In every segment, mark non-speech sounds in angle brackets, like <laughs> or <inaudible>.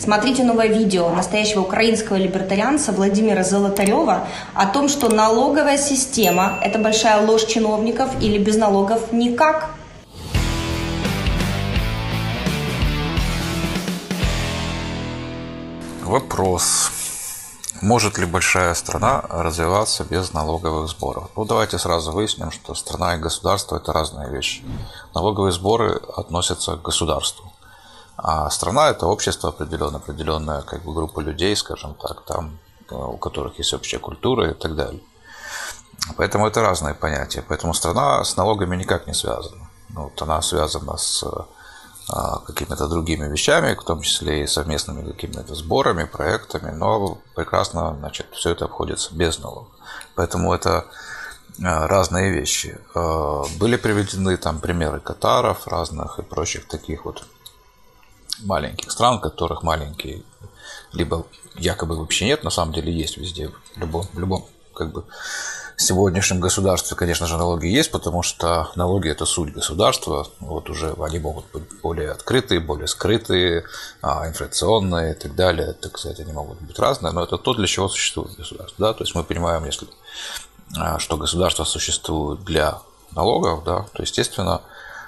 Смотрите новое видео настоящего украинского либертарианца Владимира Золотарева о том, что налоговая система – это большая ложь чиновников или без налогов никак. Вопрос. Может ли большая страна развиваться без налоговых сборов? Ну, давайте сразу выясним, что страна и государство – это разные вещи. Налоговые сборы относятся к государству. А страна – это общество определенное, определенная как бы, группа людей, скажем так, там, э, у которых есть общая культура и так далее. Поэтому это разные понятия. Поэтому страна с налогами никак не связана. Ну, вот она связана с а, какими-то другими вещами, в том числе и совместными какими-то сборами, проектами, но прекрасно, значит, все это обходится без налогов. Поэтому это а, разные вещи. Были приведены там примеры Катаров разных и прочих таких вот маленьких стран, которых маленькие либо якобы вообще нет, на самом деле есть везде, в любом, в любом как бы сегодняшнем государстве, конечно же, налоги есть, потому что налоги – это суть государства. Вот уже они могут быть более открытые, более скрытые, а, инфляционные и так далее. Так сказать, они могут быть разные, но это то, для чего существует государство. Да? То есть мы понимаем, если а, что государство существует для налогов, да, то, естественно,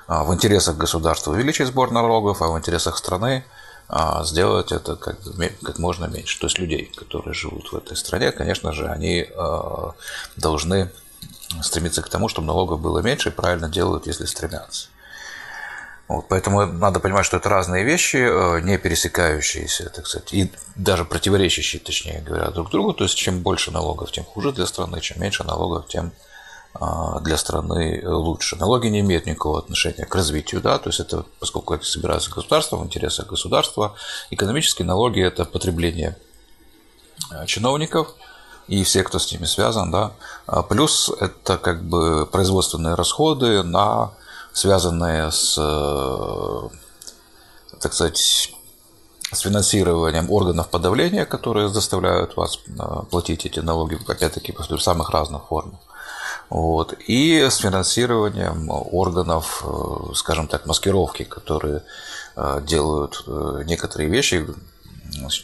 в интересах государства увеличить сбор налогов, а в интересах страны – а, сделать это как, как можно меньше. То есть людей, которые живут в этой стране, конечно же, они а, должны стремиться к тому, чтобы налогов было меньше, и правильно делают, если стремятся. Вот, поэтому надо понимать, что это разные вещи, а, не пересекающиеся, так сказать, и даже противоречащие, точнее говоря, друг другу. То есть, чем больше налогов, тем хуже для страны, чем меньше налогов, тем а, для страны лучше. Налоги не имеют никакого отношения к развитию, да, то есть это, поскольку это собирается государство, в интересах государства, экономические налоги – это потребление а, чиновников и все, кто с ними связан, да, а плюс это как бы производственные расходы на связанные с, так сказать, с финансированием органов подавления, которые заставляют вас платить эти налоги, опять-таки, в самых разных формах. Вот. И с финансированием органов, э, скажем так, маскировки, которые э, делают э, некоторые вещи,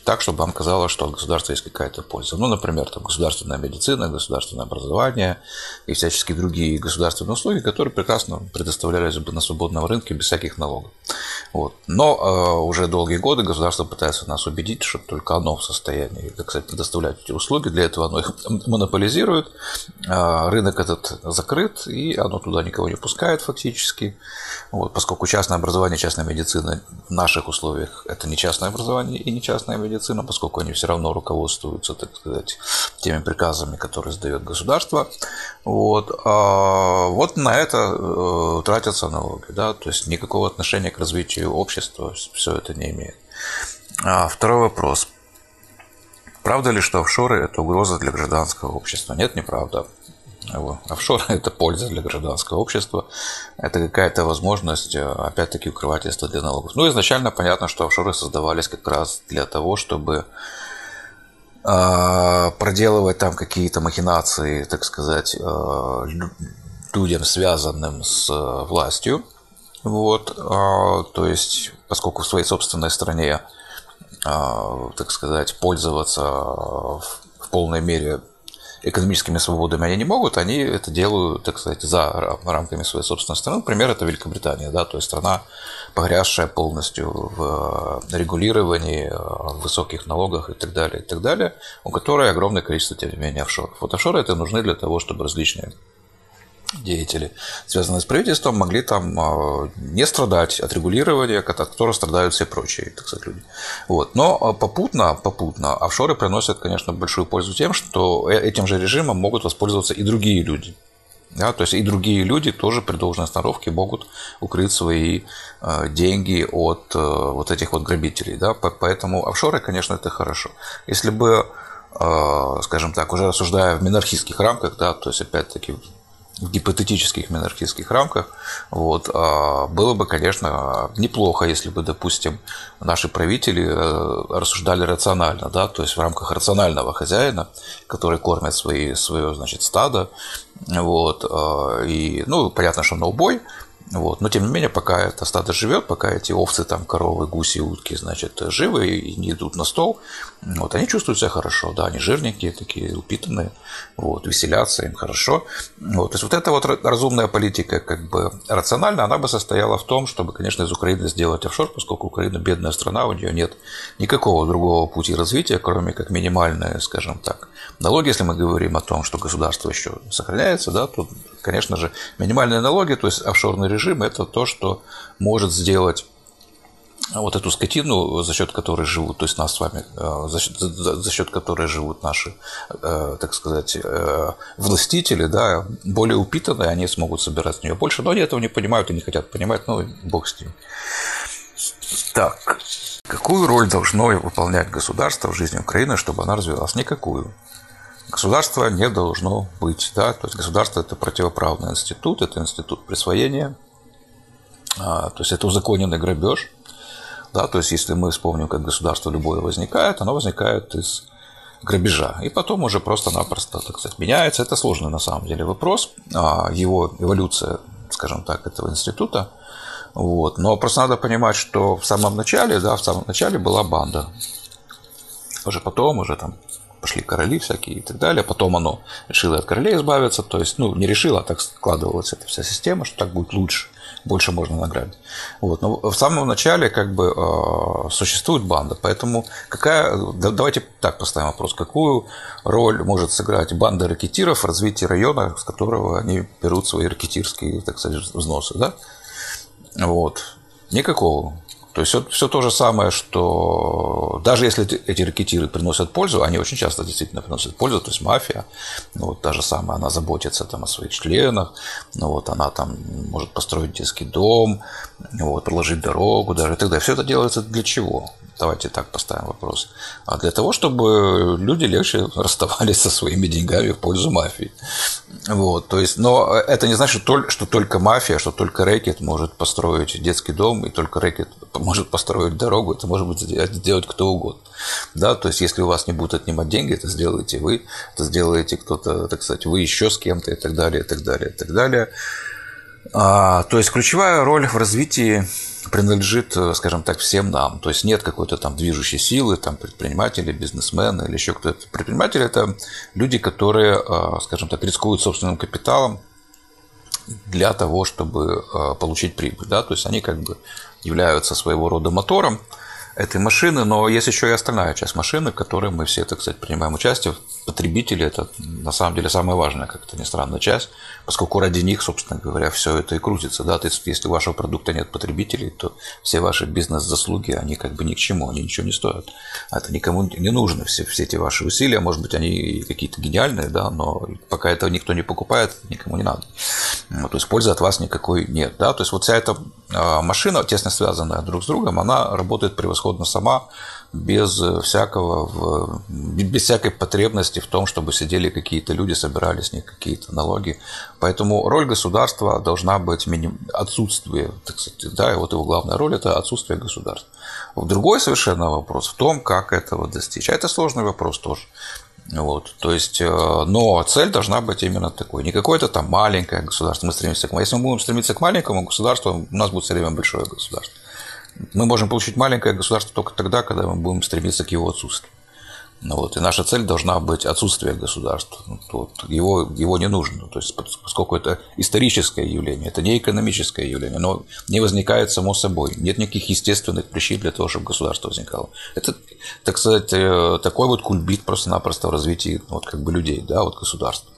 так, чтобы вам казалось, что от государства есть какая-то польза. Ну, например, там, государственная медицина, государственное образование и всяческие другие государственные услуги, которые прекрасно предоставлялись бы на свободном рынке без всяких налогов. Вот. Но э, уже долгие годы государство пытается нас убедить, что только оно в состоянии, так сказать, предоставлять эти услуги. Для этого оно их монополизирует. Э, рынок этот закрыт, и оно туда никого не пускает фактически. Вот. Поскольку частное образование, частная медицина в наших условиях это не частное образование и не частная медицина, поскольку они все равно руководствуются, так сказать, теми приказами, которые сдает государство. Вот, а вот на это э, тратятся налоги, да, то есть никакого отношения к развитию общества все это не имеет. А второй вопрос. Правда ли, что офшоры – это угроза для гражданского общества? Нет, неправда. Офшор – это польза для гражданского общества, это какая-то возможность, э, опять-таки, укрывательства для налогов. Ну, изначально понятно, что офшоры создавались как раз для того, чтобы а, проделывать там какие-то махинации, так сказать, э, людям, связанным с э, властью. Вот, а, то есть, поскольку в своей собственной стране, а, так сказать, пользоваться в полной мере экономическими свободами они не могут, они это делают, так сказать, за рамками своей собственной страны. Например, это Великобритания, да, то есть страна, погрязшая полностью в регулировании, в высоких налогах и так далее, и так далее, у которой огромное количество, тем не менее, офшоров. Вот офшоры это нужны для того, чтобы различные деятели, связанные с правительством, могли там а, не страдать от регулирования, от которого страдают все прочие, так сказать, люди. Вот. Но а, попутно, попутно офшоры приносят, конечно, большую пользу тем, что э, этим же режимом могут воспользоваться и другие люди. Да, то есть и другие люди тоже при должной остановке могут укрыть свои э, деньги от э, вот этих вот грабителей. Да? Поэтому офшоры, конечно, это хорошо. Если бы, э, скажем так, уже рассуждая в минархистских рамках, да, то есть опять-таки гипотетических монархистских рамках, вот, а, было бы, конечно, неплохо, если бы, допустим, наши правители э, рассуждали рационально, да, то есть в рамках рационального хозяина, который кормит свои, свое, значит, стадо, вот, а, и, ну, понятно, что на убой, Вот. Но тем не менее, пока это стадо живет, пока эти овцы, там, коровы, гуси, утки, значит, живы и не идут на стол, вот, они чувствуют себя хорошо, да, они жирненькие, такие упитанные, вот, веселятся, им хорошо. Вот. То есть вот эта вот разумная политика, как бы рациональная, она бы состояла в том, чтобы, конечно, из Украины сделать офшор, поскольку Украина бедная страна, у нее нет никакого другого пути развития, кроме как минимальные, скажем так, налоги, если мы говорим о том, что государство еще сохраняется, да, то, конечно же, минимальные налоги, то есть офшорный режим, это то, что может сделать вот эту скотину, за счет которой живут, то есть нас с вами, э, за счет, за, счет которой живут наши, э, так сказать, э, властители, да, более упитанные, они смогут собирать с нее больше, но они этого не понимают и не хотят понимать, ну, бог с ним. Так, какую роль должно выполнять государство в жизни Украины, чтобы она развивалась? Никакую. Государства не должно быть, да, то есть государство – это противоправный институт, это институт присвоения, а, то есть это узаконенный грабеж, да, то есть если мы вспомним, как государство любое возникает, оно возникает из грабежа. И потом уже просто-напросто, так сказать, меняется. Это сложный на самом деле вопрос. А, его эволюция, скажем так, этого института. Вот. Но просто надо понимать, что в самом начале, да, в самом начале была банда. Уже потом, уже там пошли короли всякие и так далее. Потом оно решило от королей избавиться. То есть, ну, не решило, а так складывалась эта вся система, что так будет лучше больше можно награбить. Вот. Но в самом начале как бы э, существует банда, поэтому какая, давайте так поставим вопрос, какую роль может сыграть банда ракетиров в развитии района, с которого они берут свои ракетирские, так сказать, взносы, да? Вот. Никакого. То есть все, то же самое, что даже если эти ракетиры приносят пользу, они очень часто действительно приносят пользу, то есть мафия, ну, вот та же самая, она заботится там о своих членах, ну, вот она там может построить детский дом, вот, проложить дорогу даже и так далее. Все это делается для чего? Давайте так поставим вопрос. А для того, чтобы люди легче <laughs> расставались со своими деньгами в пользу мафии. Вот, то есть, но это не значит, что только мафия, что только рэкет может построить детский дом, и только рэкет может построить дорогу, это может быть сделать кто угодно. Да, то есть, если у вас не будут отнимать деньги, это сделаете вы, это сделаете кто-то, так сказать, вы еще с кем-то и так далее, и так далее, и так далее. А, то есть, ключевая роль в развитии принадлежит, э, скажем так, всем нам. То есть нет какой-то там движущей силы, там предприниматели, бизнесмены или еще кто-то. Предприниматели – это люди, которые, э, скажем так, рискуют собственным капиталом для того, чтобы э, получить прибыль. Да? То есть они как бы являются своего рода мотором, этой машины, но есть еще и остальная часть машины, в которой мы все, так сказать, принимаем участие. Потребители – это на самом деле самая важная, как это ни странно, часть, поскольку ради них, собственно говоря, все это и крутится. Да? То есть, если у вашего продукта нет потребителей, то все ваши бизнес-заслуги, они как бы ни к чему, они ничего не стоят. Это никому не нужно, все, все эти ваши усилия, может быть, они какие-то гениальные, да, но пока этого никто не покупает, никому не надо. Ну, то есть, пользы от вас никакой нет. Да? То есть, вот вся эта а, машина, тесно связанная друг с другом, она работает превосходно сама, без всякого, без всякой потребности в том, чтобы сидели какие-то люди, собирали с них какие-то налоги. Поэтому роль государства должна быть миним... отсутствие, так сказать, да, и вот его главная роль – это отсутствие государства. Другой совершенно вопрос в том, как этого достичь. А это сложный вопрос тоже. Вот, то есть, э, но цель должна быть именно такой. Не какое-то там маленькое государство. Мы стремимся к Если мы будем стремиться к маленькому государству, у нас будет все время большое государство. Мы можем получить маленькое государство только тогда, когда мы будем стремиться к его отсутствию. Ну вот, и наша цель должна быть отсутствие государства. Ну, вот, его, его не нужно, то есть, поскольку это историческое явление, это не экономическое явление, но не возникает само собой. Нет никаких естественных причин для того, чтобы государство возникало. Это, так сказать, э, такой вот кульбит просто-напросто в развитии вот, как бы людей, да, вот государства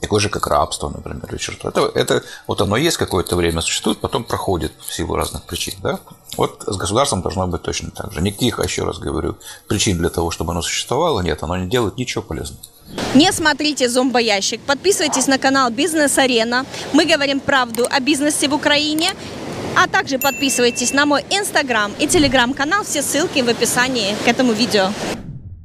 такое же, как рабство, например, или что-то. Это, это вот оно есть какое-то время, существует, потом проходит в силу разных причин. Да? Вот с государством должно быть точно так же. Никаких, еще раз говорю, причин для того, чтобы оно существовало, нет, оно не делает ничего полезного. Не смотрите зомбоящик, подписывайтесь на канал Бизнес Арена. Мы говорим правду о бизнесе в Украине. А также подписывайтесь на мой инстаграм и телеграм-канал. Все ссылки в описании к этому видео.